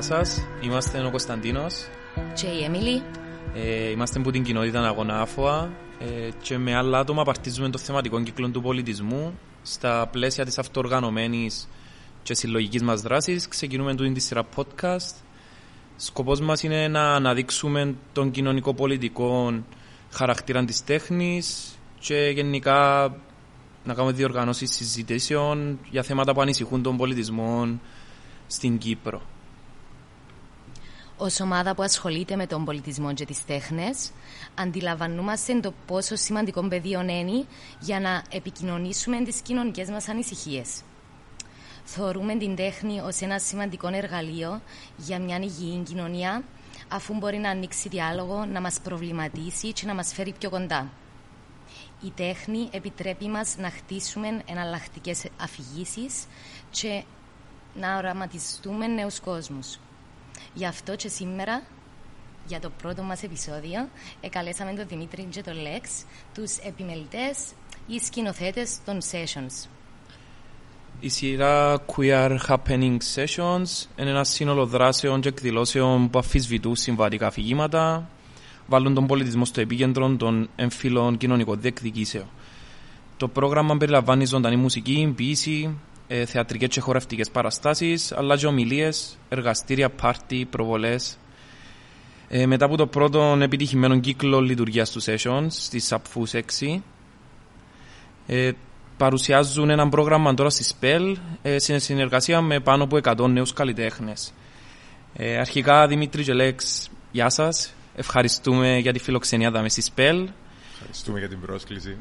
Γεια σας, είμαστε ο Κωνσταντίνος. Και η Εμίλη. Ε, είμαστε από την κοινότητα Αγώνα Άφωα ε, και με άλλα άτομα παρτίζουμε το θεματικό κύκλο του πολιτισμού στα πλαίσια της αυτοοργανωμένης και συλλογικής μας δράσης. Ξεκινούμε του τη σειρά podcast. Σκοπός μας είναι να αναδείξουμε τον κοινωνικό-πολιτικό χαρακτήρα της τέχνης και γενικά να κάνουμε διοργανώσεις συζητήσεων για θέματα που ανησυχούν τον πολιτισμό στην Κύπρο. Ω ομάδα που ασχολείται με τον πολιτισμό και τις τέχνες, αντιλαμβανόμαστε το πόσο σημαντικό πεδίο είναι για να επικοινωνήσουμε τις κοινωνικές μας ανησυχίες. Θεωρούμε την τέχνη ως ένα σημαντικό εργαλείο για μια υγιή κοινωνία, αφού μπορεί να ανοίξει διάλογο, να μας προβληματίσει και να μας φέρει πιο κοντά. Η τέχνη επιτρέπει μας να χτίσουμε εναλλακτικές αφηγήσεις και να οραματιστούμε νέους κόσμους. Γι' αυτό και σήμερα, για το πρώτο μας επεισόδιο, εκαλέσαμε τον Δημήτρη και τον Λέξ, τους επιμελητές ή σκηνοθέτες των sessions. Η σειρά Queer Happening Sessions είναι ένα σύνολο δράσεων και εκδηλώσεων που αφισβητούν συμβατικά αφηγήματα, βάλουν τον πολιτισμό στο επίκεντρο των εμφύλων κοινωνικών διεκδικήσεων. Το πρόγραμμα περιλαμβάνει ζωντανή μουσική, ποιήση, ε, θεατρικές και χορευτικές παραστάσεις, αλλά και ομιλίες, εργαστήρια, πάρτι, προβολές. Ε, μετά από το πρώτο επιτυχημένο κύκλο λειτουργίας του Sessions, στη Subfus 6, ε, παρουσιάζουν ένα πρόγραμμα τώρα στη ΣΠΕΛ ε, σε συνεργασία με πάνω από 100 νέους καλλιτέχνες. Ε, αρχικά, Δημήτρη και Λέξ, γεια σας. Ευχαριστούμε για τη φιλοξενία δάμε στη ΣΠΕΛ. Ευχαριστούμε για την πρόσκληση.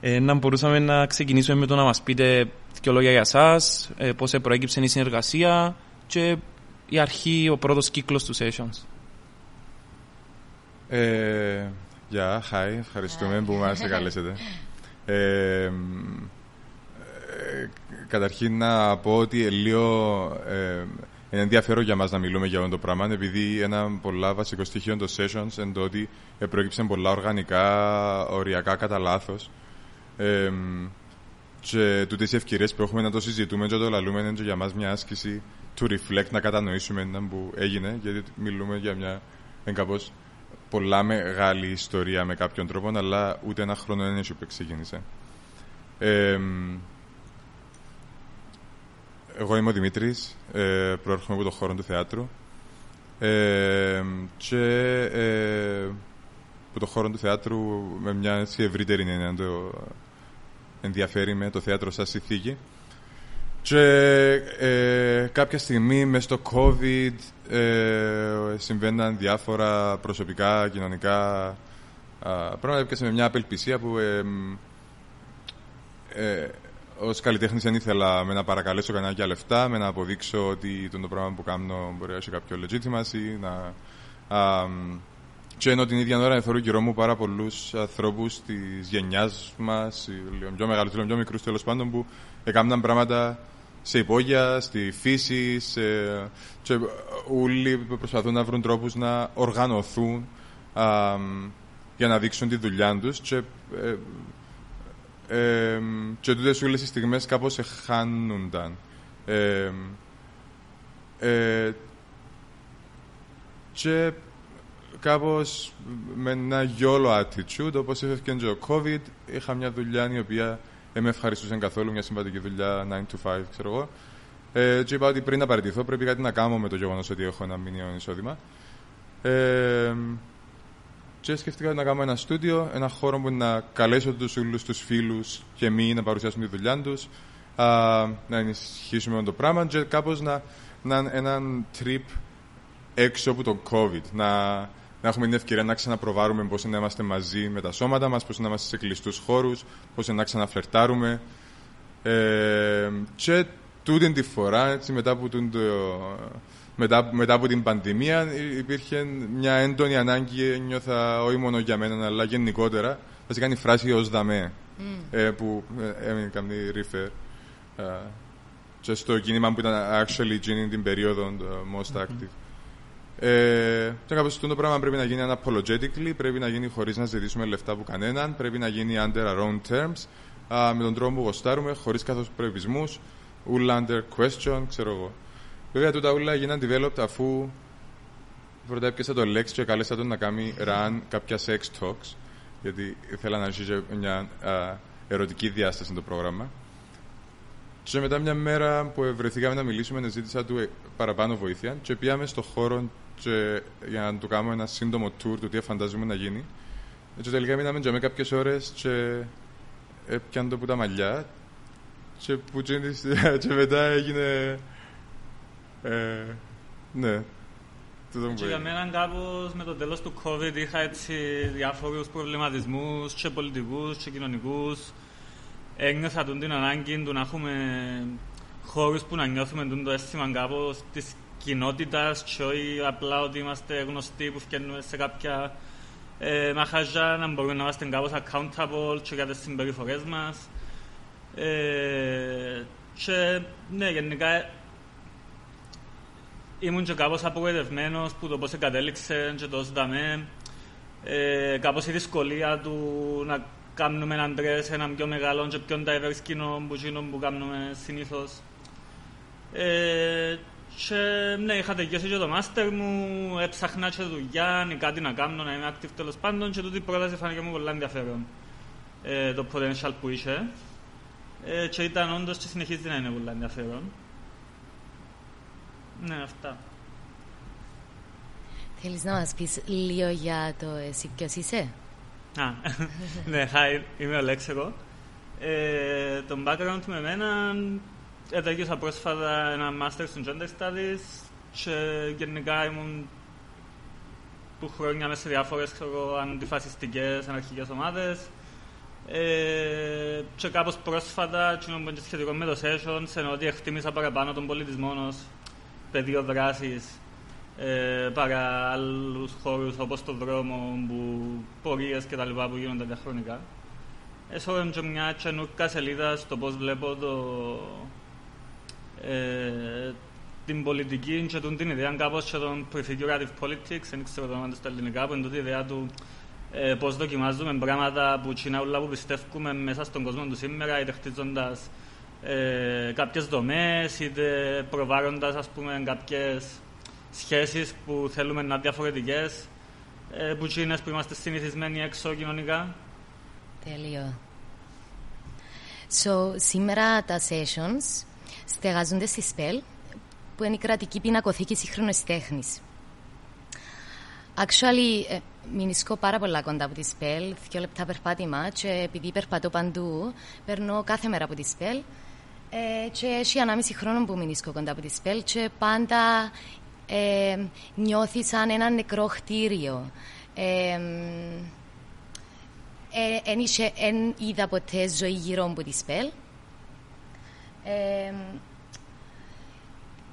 Ε, να μπορούσαμε να ξεκινήσουμε με το να μας πείτε δύο λόγια για εσάς, ε, πώς προέκυψε η συνεργασία και η αρχή, ο πρώτος κύκλος του Sessions. Ε, γεια, yeah, hi, ευχαριστούμε που μας καλέσετε. Ε, ε, καταρχήν να πω ότι λίγο ε, είναι ενδιαφέρον για μας να μιλούμε για αυτό το πράγμα επειδή ένα πολλά βασικό στοιχείο των sessions είναι το ότι προέκυψε πολλά οργανικά, οριακά κατά λάθος. Ε, και τούτες οι ευκαιρίες που έχουμε να το συζητούμε και να το λαλούμε είναι για μας μια άσκηση to reflect, να κατανοήσουμε ένα που έγινε, γιατί μιλούμε για μια κάπως πολλά μεγάλη ιστορία με κάποιον τρόπο, αλλά ούτε ένα χρόνο δεν έχει που ξεκίνησε. Ε, εγώ είμαι ο Δημήτρης, ε, προέρχομαι από το χώρο του θεάτρου. Ε, και ε, από το χώρο του θεάτρου με μια έτσι ευρύτερη έννοια το ενδιαφέρει με το θέατρο σαν συνθήκη. Και ε, κάποια στιγμή μέσα στο COVID ε, συμβαίναν διάφορα προσωπικά, κοινωνικά ε, πράγματα. Έπιασα με μια απελπισία που ε, ε, ως καλλιτέχνης δεν ήθελα με να παρακαλέσω κανένα λεφτά, με να αποδείξω ότι το πράγμα που κάνω μπορεί να έχει κάποιο legitimacy, να, και ενώ την ίδια ώρα θεωρώ γύρω μου πάρα πολλούς ανθρώπους της γενιάς μας, λίγο πιο μεγάλους, λίγο πιο μικρούς τέλος πάντων, που έκαναν πράγματα σε υπόγεια, στη φύση, σε... και όλοι προσπαθούν να βρουν τρόπους να οργανωθούν α, για να δείξουν τη δουλειά τους και, ε, ε, και τούτες όλες οι στιγμές κάπως εχάνονταν. Ε, ε, και κάπως με ένα γιόλο attitude, όπως έφευκε και ο COVID, είχα μια δουλειά η οποία δεν με ευχαριστούσε καθόλου, μια συμβατική δουλειά 9 to 5, ξέρω εγώ. Ε, και είπα ότι πριν να παραιτηθώ πρέπει κάτι να κάνω με το γεγονός ότι έχω ένα μηνιαίο εισόδημα. Ε, και σκεφτήκα να κάνω ένα στούντιο, ένα χώρο που να καλέσω τους όλου τους φίλους και εμείς να παρουσιάσουν τη δουλειά τους, να ενισχύσουμε με το πράγμα και κάπως να, να έναν trip έξω από το COVID. Να, να έχουμε την ευκαιρία να ξαναπροβάρουμε πώς να είμαστε μαζί με τα σώματα μας, πώς να είμαστε σε κλειστούς χώρους, πώς να ξαναφλερτάρουμε. Ε, και τούτη τη φορά, έτσι, μετά, από τον, το, μετά, μετά από την πανδημία, υπήρχε μια έντονη ανάγκη, νιώθα όχι μόνο για μένα, αλλά γενικότερα. Θα κάνει φράση ως δαμέ, mm. ε, που ε, έμεινε καμία refer. Uh, και στο κίνημα που ήταν actually την περίοδο most active. Ε, και κάπως αυτό το πράγμα πρέπει να γίνει unapologetically, πρέπει να γίνει χωρίς να ζητήσουμε λεφτά από κανέναν, πρέπει να γίνει under our own terms, α, με τον τρόπο που γοστάρουμε, χωρίς καθώς προεπισμούς, all under question, ξέρω εγώ. Βέβαια, τούτα όλα έγιναν developed αφού πρώτα έπιασα το Lex και κάλεσα τον να κάνει run κάποια sex talks, γιατί ήθελα να αρχίσει μια α, ερωτική διάσταση το πρόγραμμα. Και μετά μια μέρα που βρεθήκαμε να μιλήσουμε, ζήτησα του ε, παραπάνω βοήθεια και πήγαμε στο χώρο και, για να του κάνουμε ένα σύντομο tour του τι φαντάζομαι να γίνει. Και τελικά μείναμε και με κάποιες ώρες και έπιαν το που τα μαλλιά και, που και μετά έγινε... Ε, ναι, και για μένα κάπως με το τέλος του COVID είχα έτσι διάφορους προβληματισμούς και πολιτικούς και κοινωνικούς. Ένιωθα την ανάγκη του να έχουμε χώρους που να νιώθουμε το αίσθημα κάπως της κοινότητας και όχι απλά ότι είμαστε γνωστοί που φτιάχνουμε σε κάποια ε, μαχαζιά να μπορούμε να είμαστε κάπως accountable και για τις συμπεριφορές μας. Ε, και ναι, γενικά ήμουν και κάπως απογοητευμένος που το πώς κατέληξε και το δαμέ. Ε, κάπως η δυσκολία του να κάνουμε έναν τρες, έναν πιο μεγάλο και πιο diverse κοινό που, που κάνουμε συνήθως. Ε, και ναι, είχα τελειώσει και το μάστερ μου, έψαχνα και δουλειά, κάτι να κάνω, να είμαι active τέλος πάντων και τούτη η πρόταση φάνηκε μου πολύ ενδιαφέρον. Ε, το potential που είχε. Ε, και ήταν όντως και συνεχίζει να είναι πολύ ενδιαφέρον. Ναι, αυτά. Θέλεις να μας πεις λίγο για το εσύ ποιος είσαι; Α, ναι, hi, είμαι ο Λέξερο. Ε, το background με εμένα Ετέγιωσα πρόσφατα ένα Master in Gender Studies και γενικά ήμουν που χρόνια μέσα σε διάφορες αντιφασιστικές αναρχικές ομάδες ε, και κάπως πρόσφατα, και και σχετικό με το session, ενώ ότι εκτίμησα παραπάνω τον πολιτισμό ως πεδίο δράσης ε, παρά άλλους χώρους όπως το δρόμο, που, πορείες και τα λοιπά που γίνονται διαχρονικά. Έσω και μια τσενούκα σελίδα στο πώς βλέπω το, ε, την πολιτική και τον, την ιδέα κάπως και τον prefigurative politics, δεν ξέρω το όνομα στα ελληνικά, που είναι η ιδέα του ε, πώς δοκιμάζουμε πράγματα που τσινά όλα που πιστεύουμε μέσα στον κόσμο του σήμερα, είτε χτίζοντας ε, κάποιες δομές, είτε προβάλλοντας ας πούμε κάποιες σχέσεις που θέλουμε να είναι διαφορετικές, ε, που τσίνες που είμαστε συνηθισμένοι έξω κοινωνικά. Τέλειο. So, σήμερα τα sessions στεγαζούνται στη ΣΠΕΛ, που είναι η κρατική πινακοθήκη σύγχρονης τέχνης. Actually, ε, μηνισκώ πάρα πολλά κοντά από τη ΣΠΕΛ, δύο λεπτά περπάτημα και επειδή περπατώ παντού, περνώ κάθε μέρα από τη ΣΠΕΛ ε, και έχει ανάμιση χρόνο που μηνισκώ κοντά από τη ΣΠΕΛ και πάντα ε, νιώθεις σαν ένα νεκρό χτίριο. Ε, εν είδα ποτέ ζωή γύρω από τη ΣΠΕΛ. Ε,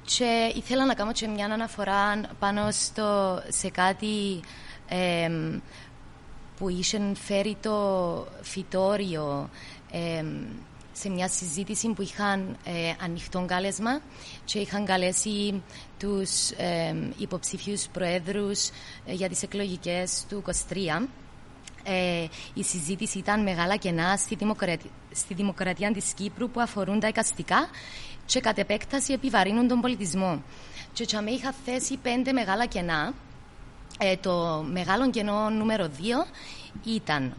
και ήθελα να κάνω και μια αναφορά πάνω στο, σε κάτι που είχε φέρει το φυτόριο σε μια συζήτηση που είχαν ε, ανοιχτό κάλεσμα και είχαν καλέσει τους ε, υποψηφίους προέδρους ε, για τις εκλογικές του 23. Ε, η συζήτηση ήταν μεγάλα κενά στη, δημοκρατία, στη δημοκρατία της Κύπρου που αφορούν τα εικαστικά και κατ' επέκταση επιβαρύνουν τον πολιτισμό. Και τσαμέ είχα θέσει πέντε μεγάλα κενά. Ε, το μεγάλο κενό νούμερο δύο ήταν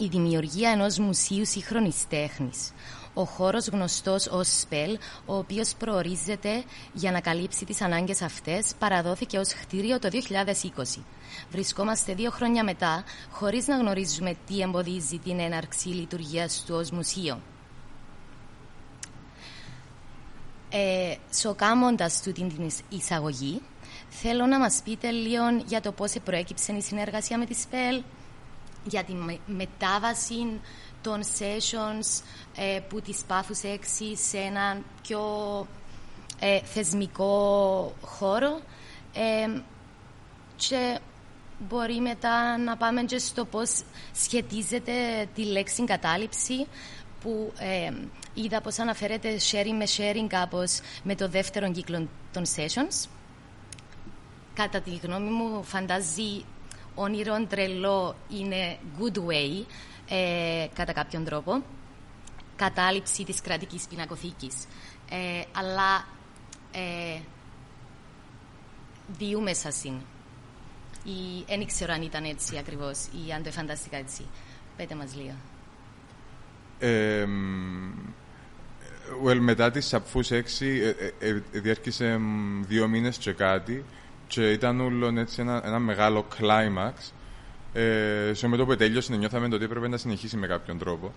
η δημιουργία ενός μουσείου σύγχρονης τέχνης. Ο χώρος γνωστός ως ΣΠΕΛ, ο οποίος προορίζεται για να καλύψει τις ανάγκες αυτές, παραδόθηκε ως χτίριο το 2020. Βρισκόμαστε δύο χρόνια μετά, χωρίς να γνωρίζουμε τι εμποδίζει την έναρξη λειτουργίας του ως μουσείο. Ε, σοκάμοντας του την εισαγωγή, θέλω να μας πείτε λίγο για το πώς προέκυψε η συνεργασία με τη ΣΠΕΛ, για τη μετάβαση των sessions ε, που τις πάθους έξι σε έναν πιο ε, θεσμικό χώρο ε, και μπορεί μετά να πάμε και στο πώς σχετίζεται τη λέξη κατάληψη που ε, είδα πως αναφέρεται sharing με sharing κάπως με το δεύτερο κύκλο των sessions. Κατά τη γνώμη μου φαντάζει όνειρο τρελό είναι good way ε, κατά κάποιον τρόπο κατάληψη της κρατικής πινακοθήκης. Ε, αλλά Ε, διούμε σας Ή δεν ξέρω αν ήταν έτσι ακριβώς ή αν το φανταστικά έτσι. Πέτε μας λίγο. Ε, well, μετά τις Σαπφούς 6 ε, ε, ε, διέρχησε δύο μήνες και κάτι και ήταν όλο έτσι ένα, ένα μεγάλο κλάιμαξ ε, σε το που τέλειωσε νιώθαμε ότι έπρεπε να συνεχίσει με κάποιον τρόπο.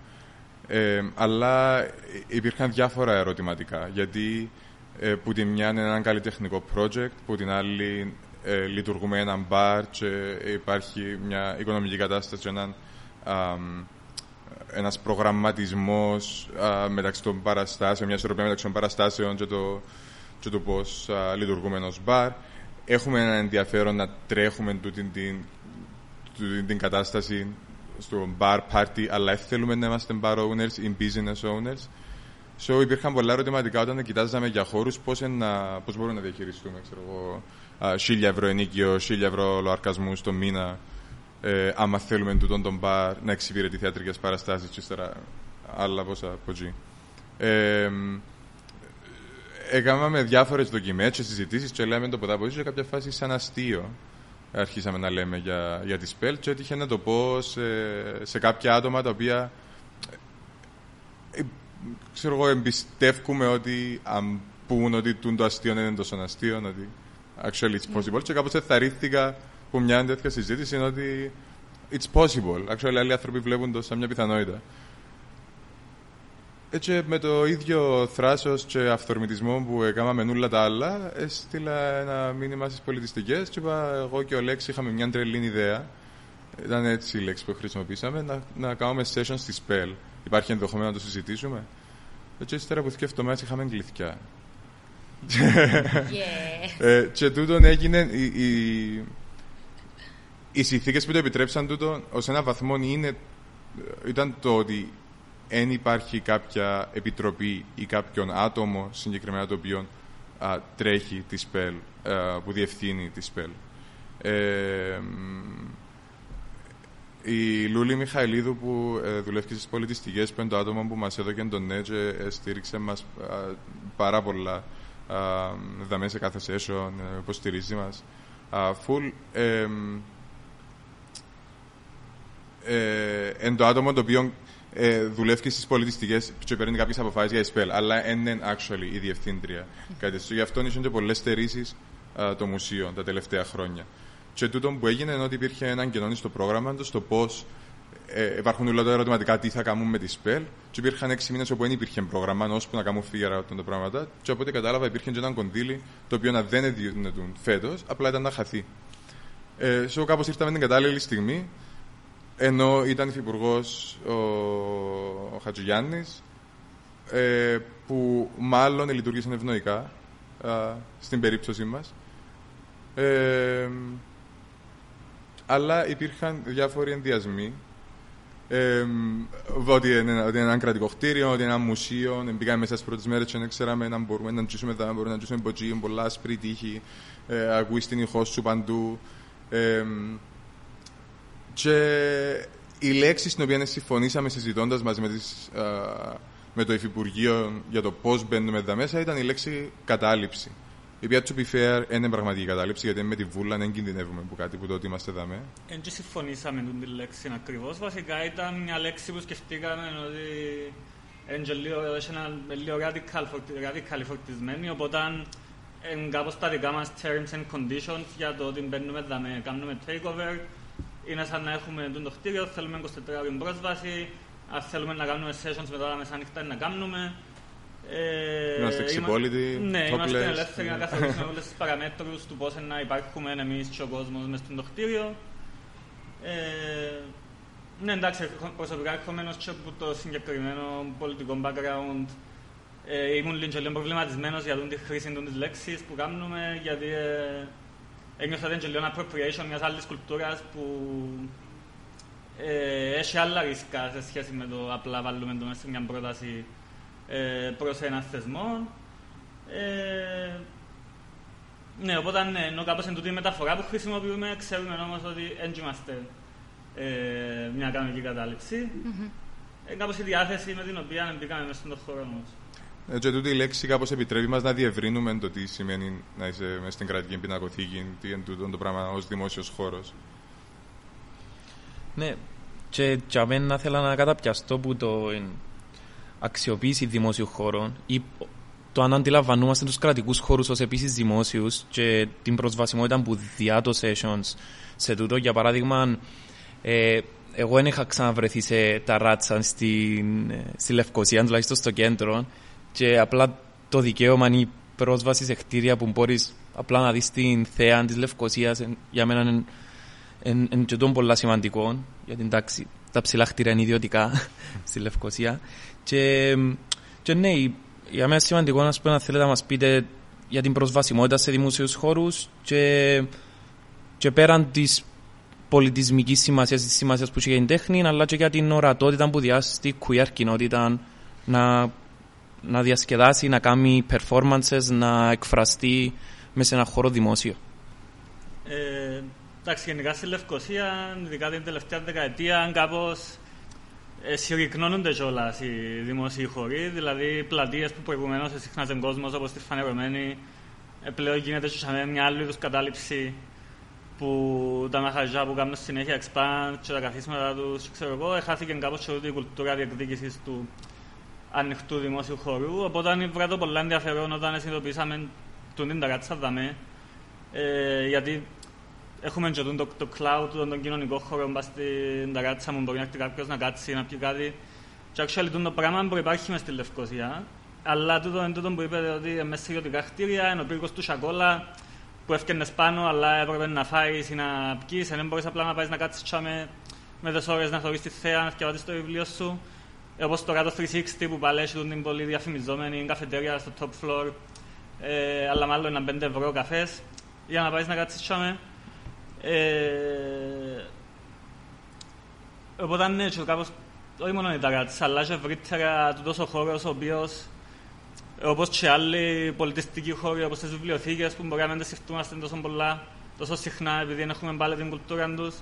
Ε, αλλά υπήρχαν διάφορα ερωτηματικά. Γιατί ε, που τη μια είναι ένα καλλιτεχνικό project που την άλλη ε, λειτουργούμε ένα μπαρ και υπάρχει μια οικονομική κατάσταση έναν ένας προγραμματισμός μεταξύ των παραστάσεων, μια ισορροπία μεταξύ των παραστάσεων και το, και το πώς λειτουργούμε ενός μπαρ. Έχουμε ένα ενδιαφέρον να τρέχουμε τούτη την, την, την κατάσταση στο bar party, αλλά θέλουμε να είμαστε bar owners ή business owners. So, υπήρχαν πολλά ερωτηματικά όταν κοιτάζαμε για χώρους πώς πώς μπορούμε να διαχειριστούμε. Ξέρω εγώ, χίλια ευρώ ενίκιο, χίλια ευρώ λοαρκασμούς το μήνα, ε, άμα θέλουμε τούτον τον μπαρ να εξυπηρετεί θεατρικές παραστάσεις και ύστερα άλλα πόσα από εκεί. Ε, έκαναμε διάφορες δοκιμές και συζητήσεις και λέμε το ποτά σε κάποια φάση σαν αστείο αρχίσαμε να λέμε για, για τη ΣΠΕΛ και έτυχε να το πω σε, σε κάποια άτομα τα οποία ε, ξέρω εγώ εμπιστεύκουμε ότι αν πούν ότι το αστείο είναι τόσο αστείο ότι actually it's possible και κάπως εθαρρύθηκα που μια τέτοια συζήτηση είναι ότι it's possible. Actually, άλλοι άνθρωποι βλέπουν το σαν μια πιθανότητα. Έτσι, με το ίδιο θράσος και αυθορμητισμό που έκαναμε όλα τα άλλα, έστειλα ένα μήνυμα στις πολιτιστικές και είπα: Εγώ και ο Λέξη είχαμε μια τρελή ιδέα. Ήταν έτσι η λέξη που χρησιμοποιήσαμε, να, να κάνουμε session στη Spell. Υπάρχει ενδεχομένω να το συζητήσουμε. Έτσι, ύστερα που σκέφτομαι, είχαμε γλυθιά. Yeah. ε, και τούτον έγινε η, η, οι συνθήκες που το επιτρέψαν τούτο ως ένα βαθμό είναι, ήταν το ότι δεν υπάρχει κάποια επιτροπή ή κάποιον άτομο συγκεκριμένα το οποίο α, τρέχει τη ΣΠΕΛ, που διευθύνει τη ΣΠΕΛ. Ε, η Λούλη Μιχαηλίδου που ε, δουλεύει στις πολιτιστικές που είναι το άτομο που μας έδωκε τον ναι και ε, στήριξε μας πάρα πολλά δαμές σε κάθε session, ε, υποστηρίζει μας. Full, ε, εν το άτομο το οποίο ε, δουλεύει στις πολιτιστικές και παίρνει κάποιες αποφάσεις για ΕΣΠΕΛ, αλλά είναι actually η διευθύντρια. Κάτι Γι' αυτό ήσουν και πολλές στερήσεις το μουσείο τα τελευταία χρόνια. Και τούτο που έγινε είναι ότι υπήρχε έναν κενό στο πρόγραμμα του, στο πώς ε, υπάρχουν όλα τα ερωτηματικά τι θα κάνουμε με τη ΣΠΕΛ. Και υπήρχαν έξι μήνες όπου δεν υπήρχε πρόγραμμα, ώσπου να κάνουμε φίγερα αυτά τα πράγματα. Και από ό,τι κατάλαβα, υπήρχε και ένα κονδύλι το οποίο να δεν έδινε φέτος, απλά ήταν να χαθεί. Ε, so, κάπως ήρθαμε την κατάλληλη στιγμή ενώ ήταν υφυπουργό ο, ο Χατζηγιάννης, ε, που μάλλον λειτουργήσαν ευνοϊκά στην περίπτωσή μας. Ε, αλλά υπήρχαν διάφοροι ενδιασμοί ε, ότι, είναι, ότι είναι ένα κρατικό κτίριο, ότι είναι ένα μουσείο. Μπήκαμε μέσα στις πρώτες μέρες και δεν ξέραμε να μπορούμε να τζούσουμε εδώ, μπορούμε να τζούσουμε από εκεί, πολλά άσπρη τύχη, ε, ακούει την ηχό σου παντού. Ε, και η λέξη στην οποία συμφωνήσαμε συζητώντας μαζί με, τις, με το Υφυπουργείο για το πώς μπαίνουμε εδώ μέσα ήταν η λέξη κατάληψη. Η οποία, to be fair, είναι πραγματική κατάληψη, γιατί με τη βούλα δεν κινδυνεύουμε από κάτι που τότε είμαστε εδώ. Δεν συμφωνήσαμε με την λέξη ακριβώς. Βασικά ήταν μια λέξη που σκεφτήκαμε ότι είναι λίγο, λίγο radical, radical φορτισμένη, οπότε είναι κάπως τα δικά μας terms and conditions για το ότι μπαίνουμε εδώ, κάνουμε takeover, είναι σαν να έχουμε το κτίριο, θέλουμε 24 ώρες πρόσβαση, αν θέλουμε να κάνουμε sessions μετά τα μεσάνυχτα να κάνουμε. Ε, είμαστε ξυπόλοιτοι, Ναι, είμαστε ελεύθεροι να καθορίσουμε όλες τις παραμέτρους του πώς να υπάρχουμε εμείς και ο κόσμος μες στο κτίριο. Ε, ναι, εντάξει, προσωπικά ερχομένως και από το συγκεκριμένο πολιτικό background ε, ήμουν λίγο προβληματισμένος για τη χρήση της λέξης που κάνουμε, γιατί ε, ένιωσα ότι είναι λίγο appropriation μιας άλλης κουλτούρας που ε, έχει άλλα ρίσκα σε σχέση με το απλά βάλουμε το μέσα σε μια πρόταση ε, προς ένα θεσμό. Ε, ναι, οπότε ναι, ενώ κάπως είναι τούτη η μεταφορά που χρησιμοποιούμε, ξέρουμε όμως ότι δεν είμαστε ε, μια κανονική κατάληψη. Mm-hmm. Ε, κάπως η διάθεση με την οποία μπήκαμε μέσα στον χώρο όμως. Ε, και τούτη η λέξη κάπως επιτρέπει μας να διευρύνουμε το τι σημαίνει να είσαι μέσα στην κρατική πινακοθήκη, τι είναι τούτο το πράγμα ως δημόσιος χώρος. Ναι, και για μένα θέλω να καταπιαστώ που το εν, αξιοποίηση δημόσιου χώρων ή το αν αντιλαμβανόμαστε τους κρατικούς χώρους ως επίσης δημόσιους και την προσβασιμότητα που διά το sessions σε τούτο. Για παράδειγμα, ε, εγώ δεν είχα ξαναβρεθεί σε τα ράτσα στη, στη Λευκοσία, τουλάχιστον στο κέντρο και απλά το δικαίωμα είναι η πρόσβαση σε κτίρια που μπορείς απλά να δεις την θέα της Λευκοσίας. Για μένα είναι είναι και πολύ σημαντικό γιατί εντάξει, τα ψηλά κτίρια είναι ιδιωτικά στη Λευκοσία. Και, και ναι, για μένα σημαντικό να, να θέλετε να μας πείτε για την προσβασιμότητα σε δημόσιους χώρους και, και πέραν της πολιτισμικής σημασίας, της σημασίας που έχει για την τέχνη, αλλά και για την ορατότητα που διάσει στη queer κοινότητα να, να διασκεδάσει, να κάνει performances, να εκφραστεί μέσα σε ένα χώρο δημόσιο. Ε, εντάξει, γενικά στη Λευκοσία, ειδικά την τελευταία δεκαετία, κάπως ε, συρρυκνώνονται κιόλας οι δημόσιοι χώροι. Δηλαδή, πλατείες που προηγουμένως εσύχναζαν κόσμος όπως τη Φανερωμένη, ε, πλέον γίνεται μια άλλη είδους κατάληψη που τα μαχαζιά που κάνουν συνέχεια expand και τα καθίσματα τους, ξέρω εγώ, έχαθηκε κάπως και η κουλτούρα διεκδίκησης του ανοιχτού δημόσιου χώρου. Οπότε βρω το πολύ ενδιαφέρον όταν συνειδητοποιήσαμε την ταράτσα δαμέ, ε, γιατί έχουμε και το, το cloud, τον, τον κοινωνικό χώρο μπας στην ταράτσα μου, μπορεί να έρθει κάποιος να κάτσει, να πει κάτι. Και actually το πράγμα που υπάρχει μες στη Λευκοσία, αλλά τούτο είναι τούτο που είπατε ότι μέσα σε ιδιωτικά κτίρια, ενώ πύργος του Σακόλα, που έφτιανες πάνω, αλλά έπρεπε να φάεις ή να πιείς, δεν μπορείς απλά να πάεις να κάτσεις με, με τις ώρες να θεωρείς τη θέα, να διαβάσεις το βιβλίο σου. Ε, όπως το κάτω 360 που πάλι έχει την πολύ διαφημιζόμενη καφετέρια στο top floor, ε, αλλά μάλλον ένα 5 ευρώ καφές, για να πάεις να κάτσεις με. Ε, οπότε ναι, κάπως, όχι μόνο η ταράτης, αλλά και ευρύτερα τούτος ο χώρος ο οποίος όπως και άλλοι πολιτιστικοί χώροι, όπως τις βιβλιοθήκες που μπορεί να μην σκεφτούμαστε τόσο πολλά, τόσο συχνά, επειδή δεν έχουμε πάλι την κουλτούρα τους.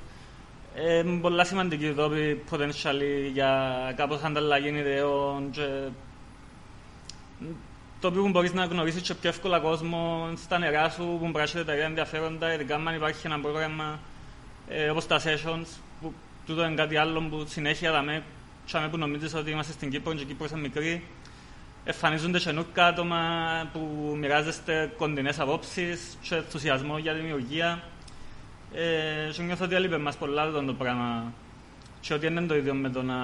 Ε, είναι πολλά σημαντική τόπη potential για κάπως ανταλλαγή ιδεών και το οποίο μπορείς να γνωρίσεις και πιο εύκολα κόσμο στα νερά σου που μπορεί να τα ενδιαφέροντα, ειδικά αν υπάρχει ένα πρόγραμμα ε, όπως τα sessions, που τούτο είναι κάτι άλλο που συνέχεια δαμε, που νομίζεις ότι είμαστε στην Κύπρο και η Κύπρος είναι μικρή, εμφανίζονται καινούργια άτομα που μοιράζεστε κοντινές απόψεις και ενθουσιασμό για δημιουργία. Ε, και νιώθω ότι έλειπε μας πολλά το πράγμα και ότι είναι το ίδιο με το να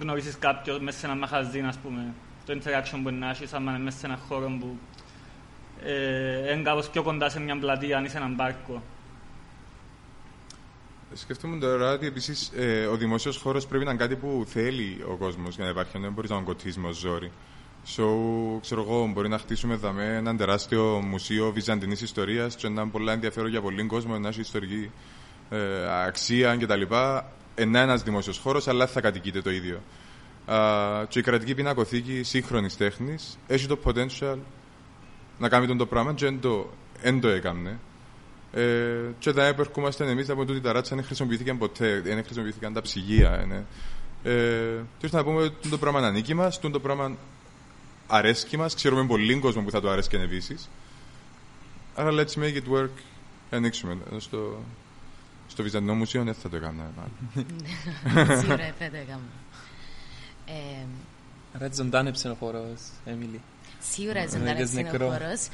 γνωρίσεις κάποιον μέσα σε ένα μαχαζί, ας πούμε. Το interaction που να έχεις, άμα είναι μέσα σε ένα χώρο που ε, είναι κάπως πιο κοντά σε μια πλατεία, αν είσαι έναν πάρκο. Σκεφτούμε τώρα ότι επίσης ε, ο δημόσιος χώρος πρέπει να είναι κάτι που θέλει ο κόσμος για να υπάρχει. Δεν μπορείς να τον κοτίσουμε ω ζόρι. So, ξέρω εγώ, μπορεί να χτίσουμε δαμέ ένα τεράστιο μουσείο βυζαντινής ιστορίας και να είναι πολύ ενδιαφέρον για πολλοί κόσμο, να έχει ιστορική ε, αξία κτλ. Ενά ένας δημόσιος χώρος, αλλά θα κατοικείται το ίδιο. Uh, και η κρατική πινακοθήκη σύγχρονης τέχνης έχει το potential να κάνει τον το πράγμα και δεν το έκανε. Ε, και τα επερχόμαστε εμείς από τούτη τα ράτσα δεν χρησιμοποιήθηκαν ποτέ, δεν χρησιμοποιήθηκαν τα ψυγεία. Ναι. Ε, και να πούμε ότι το πράγμα είναι ανήκει μας, το πράγμα αρέσκει μας, ξέρουμε πολύ κόσμο που θα το αρέσει επίσης. Άρα let's make it work. Ανοίξουμε. Στο, στο Βυζαντινό Μουσείο δεν θα το έκανα. Σίγουρα δεν το έκανα. Άρα έτσι ζωντάνεψε ο χώρος, Έμιλι. Σίγουρα ζωντάνεψε ο χώρος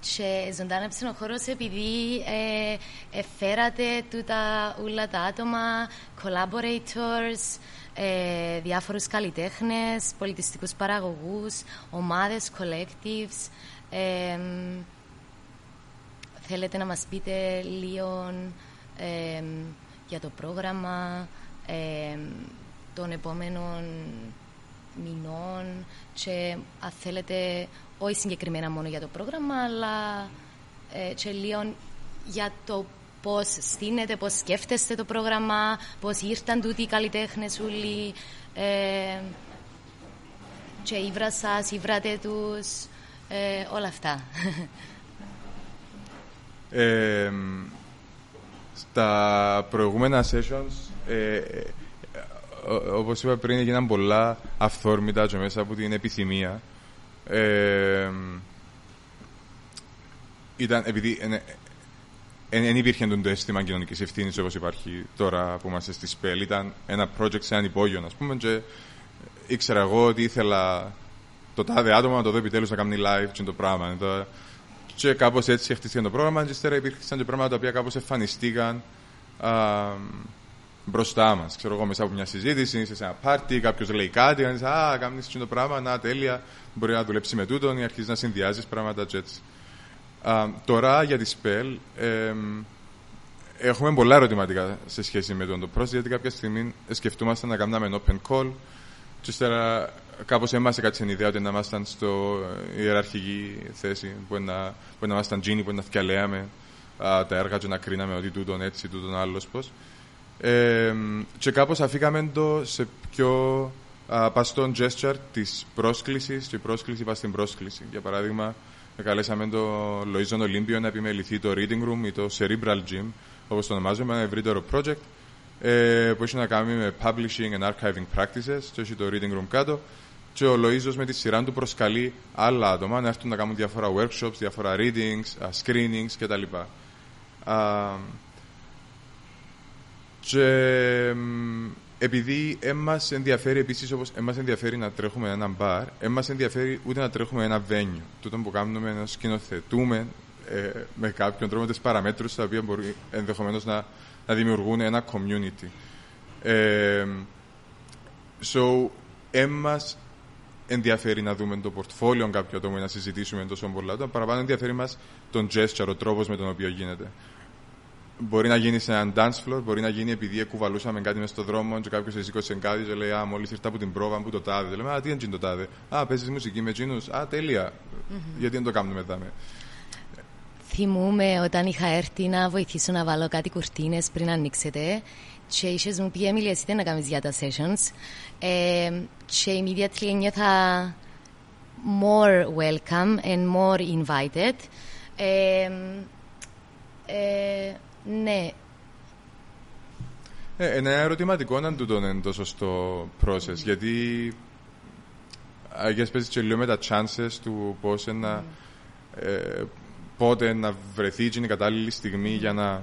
και ζωντάνεψε ο χώρος επειδή ε, εφέρατε τούτα όλα τα άτομα, collaborators, ε, διάφορους καλλιτέχνες, πολιτιστικούς παραγωγούς, ομάδες, collectives. Ε, θέλετε να μας πείτε λίγο ε, για το πρόγραμμα ε, των επόμενων μηνών και αν θέλετε όχι συγκεκριμένα μόνο για το πρόγραμμα αλλά ε, και λίγο για το πώς στείνετε, πώς σκέφτεστε το πρόγραμμα, πώς ήρθαν τούτοι οι καλλιτέχνες όλοι ε, και η βρά σας, η βράτε τους, ε, όλα αυτά. στα προηγούμενα sessions ε, Όπως είπα πριν, έγιναν πολλά αυθόρμητα και μέσα από την επιθυμία. Ε, ήταν επειδή δεν υπήρχε το αίσθημα κοινωνικής ευθύνης όπως υπάρχει τώρα που είμαστε στη ΣΠΕΛ. Ήταν ένα project σε έναν υπόγειο, ας πούμε, και ήξερα εγώ ότι ήθελα το τάδε άτομο να το δω επιτέλους να κάνει live και το πράγμα. Και κάπως έτσι χτίστηκε το πρόγραμμα. Και ύστερα υπήρχαν και πράγματα τα οποία κάπως εμφανιστήκαν α, μπροστά μας. Ξέρω εγώ, μέσα από μια συζήτηση, σε ένα πάρτι, κάποιος λέει κάτι, κάνεις Α, κάνεις το πράγμα, να τέλεια, μπορεί να δουλέψεις με τούτον ή αρχίζεις να συνδυάζεις πράγματα και έτσι. Α, τώρα για τη Spell, ε, έχουμε πολλά ερωτηματικά σε σχέση με τον το project, γιατί κάποια στιγμή σκεφτούμαστε να κάνουμε open call και ύστερα κάπως εμάς έκατσε την ιδέα ότι να ήμασταν στο ιεραρχική θέση, που να, που να ήμασταν τζίνι, που να θυκαλέαμε τα έργα και να κρίναμε ότι τούτον έτσι, τούτον άλλος πώς. Ε, και κάπως αφήκαμε το σε πιο α, παστόν gesture της πρόσκλησης και η πρόσκληση πάει στην πρόσκληση. Για παράδειγμα, καλέσαμε το Λοίζον Ολύμπιο να επιμεληθεί το Reading Room ή το Cerebral Gym, όπως το ονομάζουμε, ένα ευρύτερο project ε, που έχει να κάνει με publishing and archiving practices και έχει το Reading Room κάτω και ο Λοΐζος με τη σειρά του προσκαλεί άλλα άτομα να έρθουν να κάνουν διάφορα workshops, διάφορα readings, screenings κτλ. Και επειδή εμά ενδιαφέρει επίσης όπως εμά ενδιαφέρει να τρέχουμε ένα μπαρ, εμά ενδιαφέρει ούτε να τρέχουμε ένα venue. Τούτο που κάνουμε να σκηνοθετούμε ε, με κάποιον τρόπο τις παραμέτρους τα οποία μπορεί ενδεχομένως να, να δημιουργούν ένα community. Ε, so, εμάς ενδιαφέρει να δούμε το πορτφόλιο κάποιου ατόμου να συζητήσουμε τόσο πολλά. Το παραπάνω ενδιαφέρει μας τον gesture, ο τρόπος με τον οποίο γίνεται. Μπορεί να γίνει σε έναν dance floor, μπορεί να γίνει επειδή κουβαλούσαμε κάτι μέσα στον δρόμο και κάποιος σήκωσε κάτι και λέει Α, μόλις ήρθα από την πρόβα που το τάδε. Λέμε Α, τι είναι το τάδε; Α, παίζεις μουσική με τζίνου. Α, τέλεια. Mm-hmm. Γιατί δεν το κάνουμε μετά. Θυμούμαι όταν είχα έρθει να βοηθήσω να βάλω κάτι κουρτίνες πριν ανοίξετε και είχες μου πει Έμιλια εσύ δεν να κάνεις για τα sessions; Ε, και immediately νιώθα more welcome and more invited ε, ε, ναι ε, ένα ερωτηματικό να τούτο είναι το σωστό process mm. γιατί αγιές παίζεις και λίγο με τα chances του πώς να mm. ε, πότε να βρεθεί η κατάλληλη στιγμή για να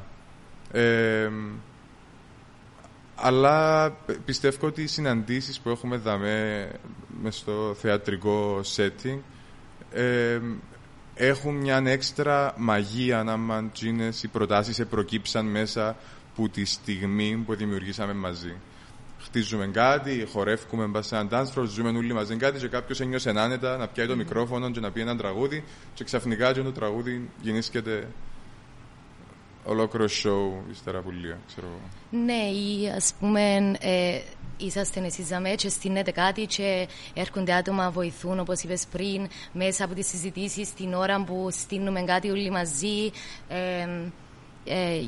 ε, αλλά πιστεύω ότι οι συναντήσεις που έχουμε δαμέ μες στο θεατρικό setting ε, έχουν μια έξτρα μαγεία να μαντζίνες οι προτάσεις προκύψαν μέσα που τη στιγμή που δημιουργήσαμε μαζί. Χτίζουμε κάτι, χορεύουμε μπας σε έναν dance floor, ζούμε όλοι μαζί κάτι και κάποιος ένιωσε άνετα να πιάει το μικρόφωνο και να πει ένα τραγούδι και ξαφνικά και το τραγούδι γεννήσκεται ολόκληρο show ύστερα από λίγο, ξέρω Ναι, ή ας πούμε ε, είσαστε εσείς ζαμέ και στείνετε κάτι και έρχονται άτομα βοηθούν όπως είπες πριν μέσα από τις συζητήσεις την ώρα που στείνουμε κάτι όλοι μαζί ε, ε,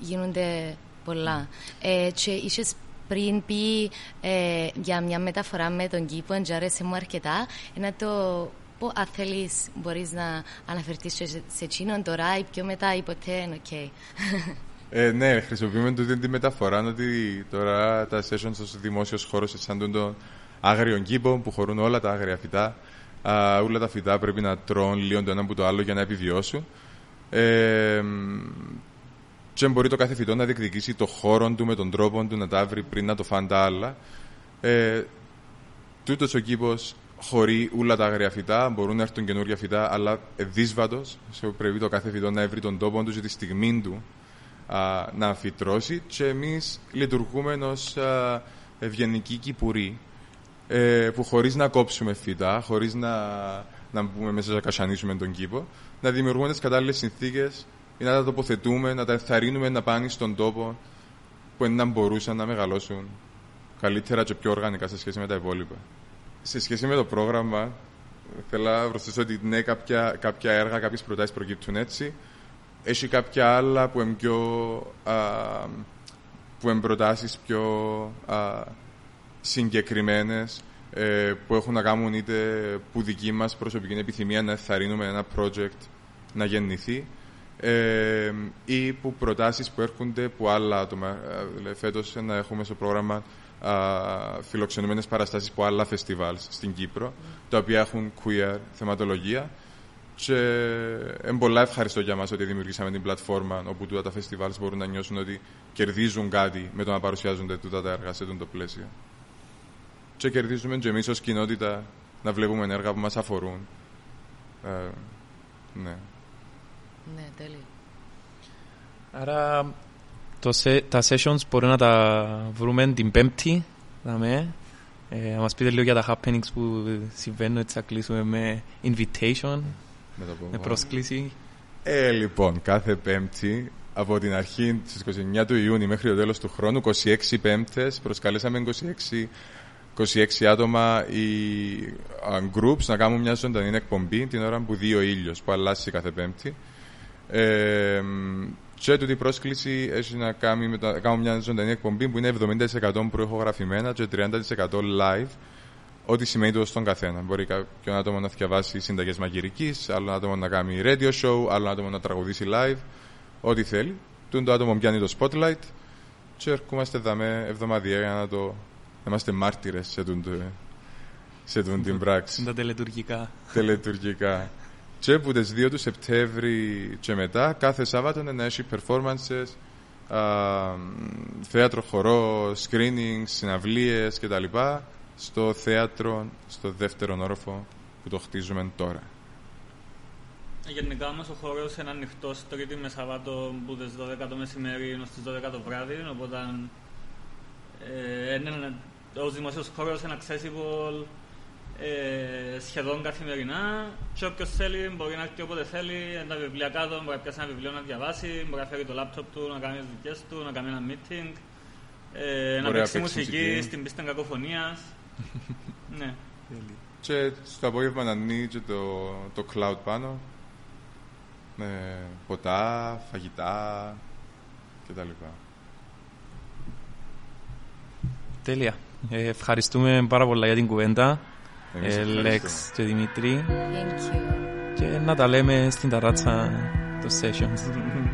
γίνονται πολλά. Ε, και είχες πριν πει ε, για μια μεταφορά με τον κήπο, εντζάρεσε μου αρκετά, να το πω, αν θέλεις, μπορείς να αναφερθείς σε, σε εκείνον τώρα ή πιο μετά ή ποτέ, οκ. Ε, ναι, χρησιμοποιούμε τούτη τη μεταφορά ότι τώρα τα sessions στο δημόσιος χώρος σαν τον άγριο κήπο που χωρούν όλα τα άγρια φυτά. Α, όλα τα φυτά πρέπει να τρώνε λίγο το ένα από το άλλο για να επιβιώσουν. Ε, και μπορεί το κάθε φυτό να διεκδικήσει το χώρο του με τον τρόπο του να τα βρει πριν να το φάνε τα άλλα. Ε, τούτος ο κήπος χωρί όλα τα άγρια φυτά, μπορούν να έρθουν καινούργια φυτά, αλλά δύσβατος. Πρέπει το κάθε φυτό να βρει τον τόπο του και τη στιγμή του α, να φυτρώσει. Και εμείς λειτουργούμε ως ευγενική κυπουρή, ε, που χωρίς να κόψουμε φυτά, χωρίς να, να μπούμε μέσα να κασανίσουμε τον κήπο, να δημιουργούμε τις κατάλληλες συνθήκες ή να τα τοποθετούμε, να τα ενθαρρύνουμε να πάνε στον τόπο που να μπορούσαν να μεγαλώσουν καλύτερα και πιο οργανικά σε σχέση με τα υπόλοιπα. Σε σχέση με το πρόγραμμα, θέλω να προσθέσω ότι ναι, κάποια, κάποια έργα, κάποιες προτάσεις προκύπτουν έτσι. Έχει κάποια άλλα που είναι πιο. Α, που είναι προτάσεις πιο α, συγκεκριμένες ε, που έχουν να κάνουν είτε που δική μας προσωπική επιθυμία να εθαρρύνουμε ένα project να γεννηθεί ε, ή που προτάσεις που έρχονται από άλλα άτομα. Ε, δηλαδή, φέτος να έχουμε στο πρόγραμμα φιλοξενούμενες παραστάσεις από άλλα φεστιβάλς στην Κύπρο, τα οποία έχουν queer θεματολογία. Και είναι πολλά ευχαριστώ για μας ότι δημιουργήσαμε την πλατφόρμα όπου τούτα τα φεστιβάλ μπορούν να νιώσουν ότι κερδίζουν κάτι με το να παρουσιάζονται τούτα τα έργα σε το πλαίσιο. Και κερδίζουμε και εμείς ως κοινότητα να βλέπουμε έργα που μας αφορούν. Ε, ναι. Ναι, τέλειο. Άρα το, τα sessions μπορεί να τα βρούμε την Πέμπτη. Δαμε. Ε, να μας πείτε λίγο για τα happenings που συμβαίνουν, έτσι θα κλείσουμε με invitation, με, με πρόσκληση. Ε, λοιπόν, κάθε Πέμπτη από την αρχή στις 29 του Ιούνιου μέχρι το τέλος του χρόνου, 26 Πέμπτες, προσκαλέσαμε 26 26 άτομα οι uh, groups να κάνουν μια ζωντανή εκπομπή την ώρα που δει ο ήλιος που αλλάζει κάθε Πέμπτη. Ε, και τούτη πρόσκληση έχει να κάνει με το, κάνουμε μια ζωντανή εκπομπή που είναι 70% προεχογραφημένα και 30% live. Ό,τι σημαίνει το στον καθένα. Μπορεί κάποιον άτομος να διαβάσει συνταγές μαγειρικής, άλλο άτομο να κάνει radio show, άλλο άτομο να τραγουδήσει live. Ό,τι θέλει. Τούν το άτομο πιάνει το spotlight και ερχόμαστε εδώ με εβδομαδιαία για να το Είμαστε μάρτυρες σε, τον, σε τον την πράξη. Τα τελετουργικά. Τελετουργικά. Και από τις 2 του Σεπτέμβρη και μετά, κάθε Σάββατο να έχει performances, α, θέατρο χορό, screenings, συναυλίες κτλ. Στο θέατρο, στο δεύτερο όροφο που το χτίζουμε τώρα. Γενικά όμως ο χώρος είναι ανοιχτό Τρίτη με Σαββάτο που τις 12 το μεσημέρι έω τι 12 το βράδυ. Οπότε ε, είναι ο δημοσίος χώρος είναι accessible ε, σχεδόν καθημερινά και όποιος θέλει μπορεί να έρθει όποτε θέλει, τα βιβλία κάτω, μπορεί να πιάσει ένα βιβλίο να διαβάσει, μπορεί να φέρει το λάπτοπ του, να κάνει τις δικές του, να κάνει ένα meeting, ε, να παίξει μουσική στην πίστη κακοφωνίας. Ναι. Και στο απόγευμα να ανοίγει το, το cloud πάνω με ποτά, φαγητά κτλ. Τέλεια. Ε, ευχαριστούμε πάρα πολλά για την κουβέντα. Ε, Λέξ και Δημήτρη. Thank you. Και να τα λέμε στην ταράτσα το sessions.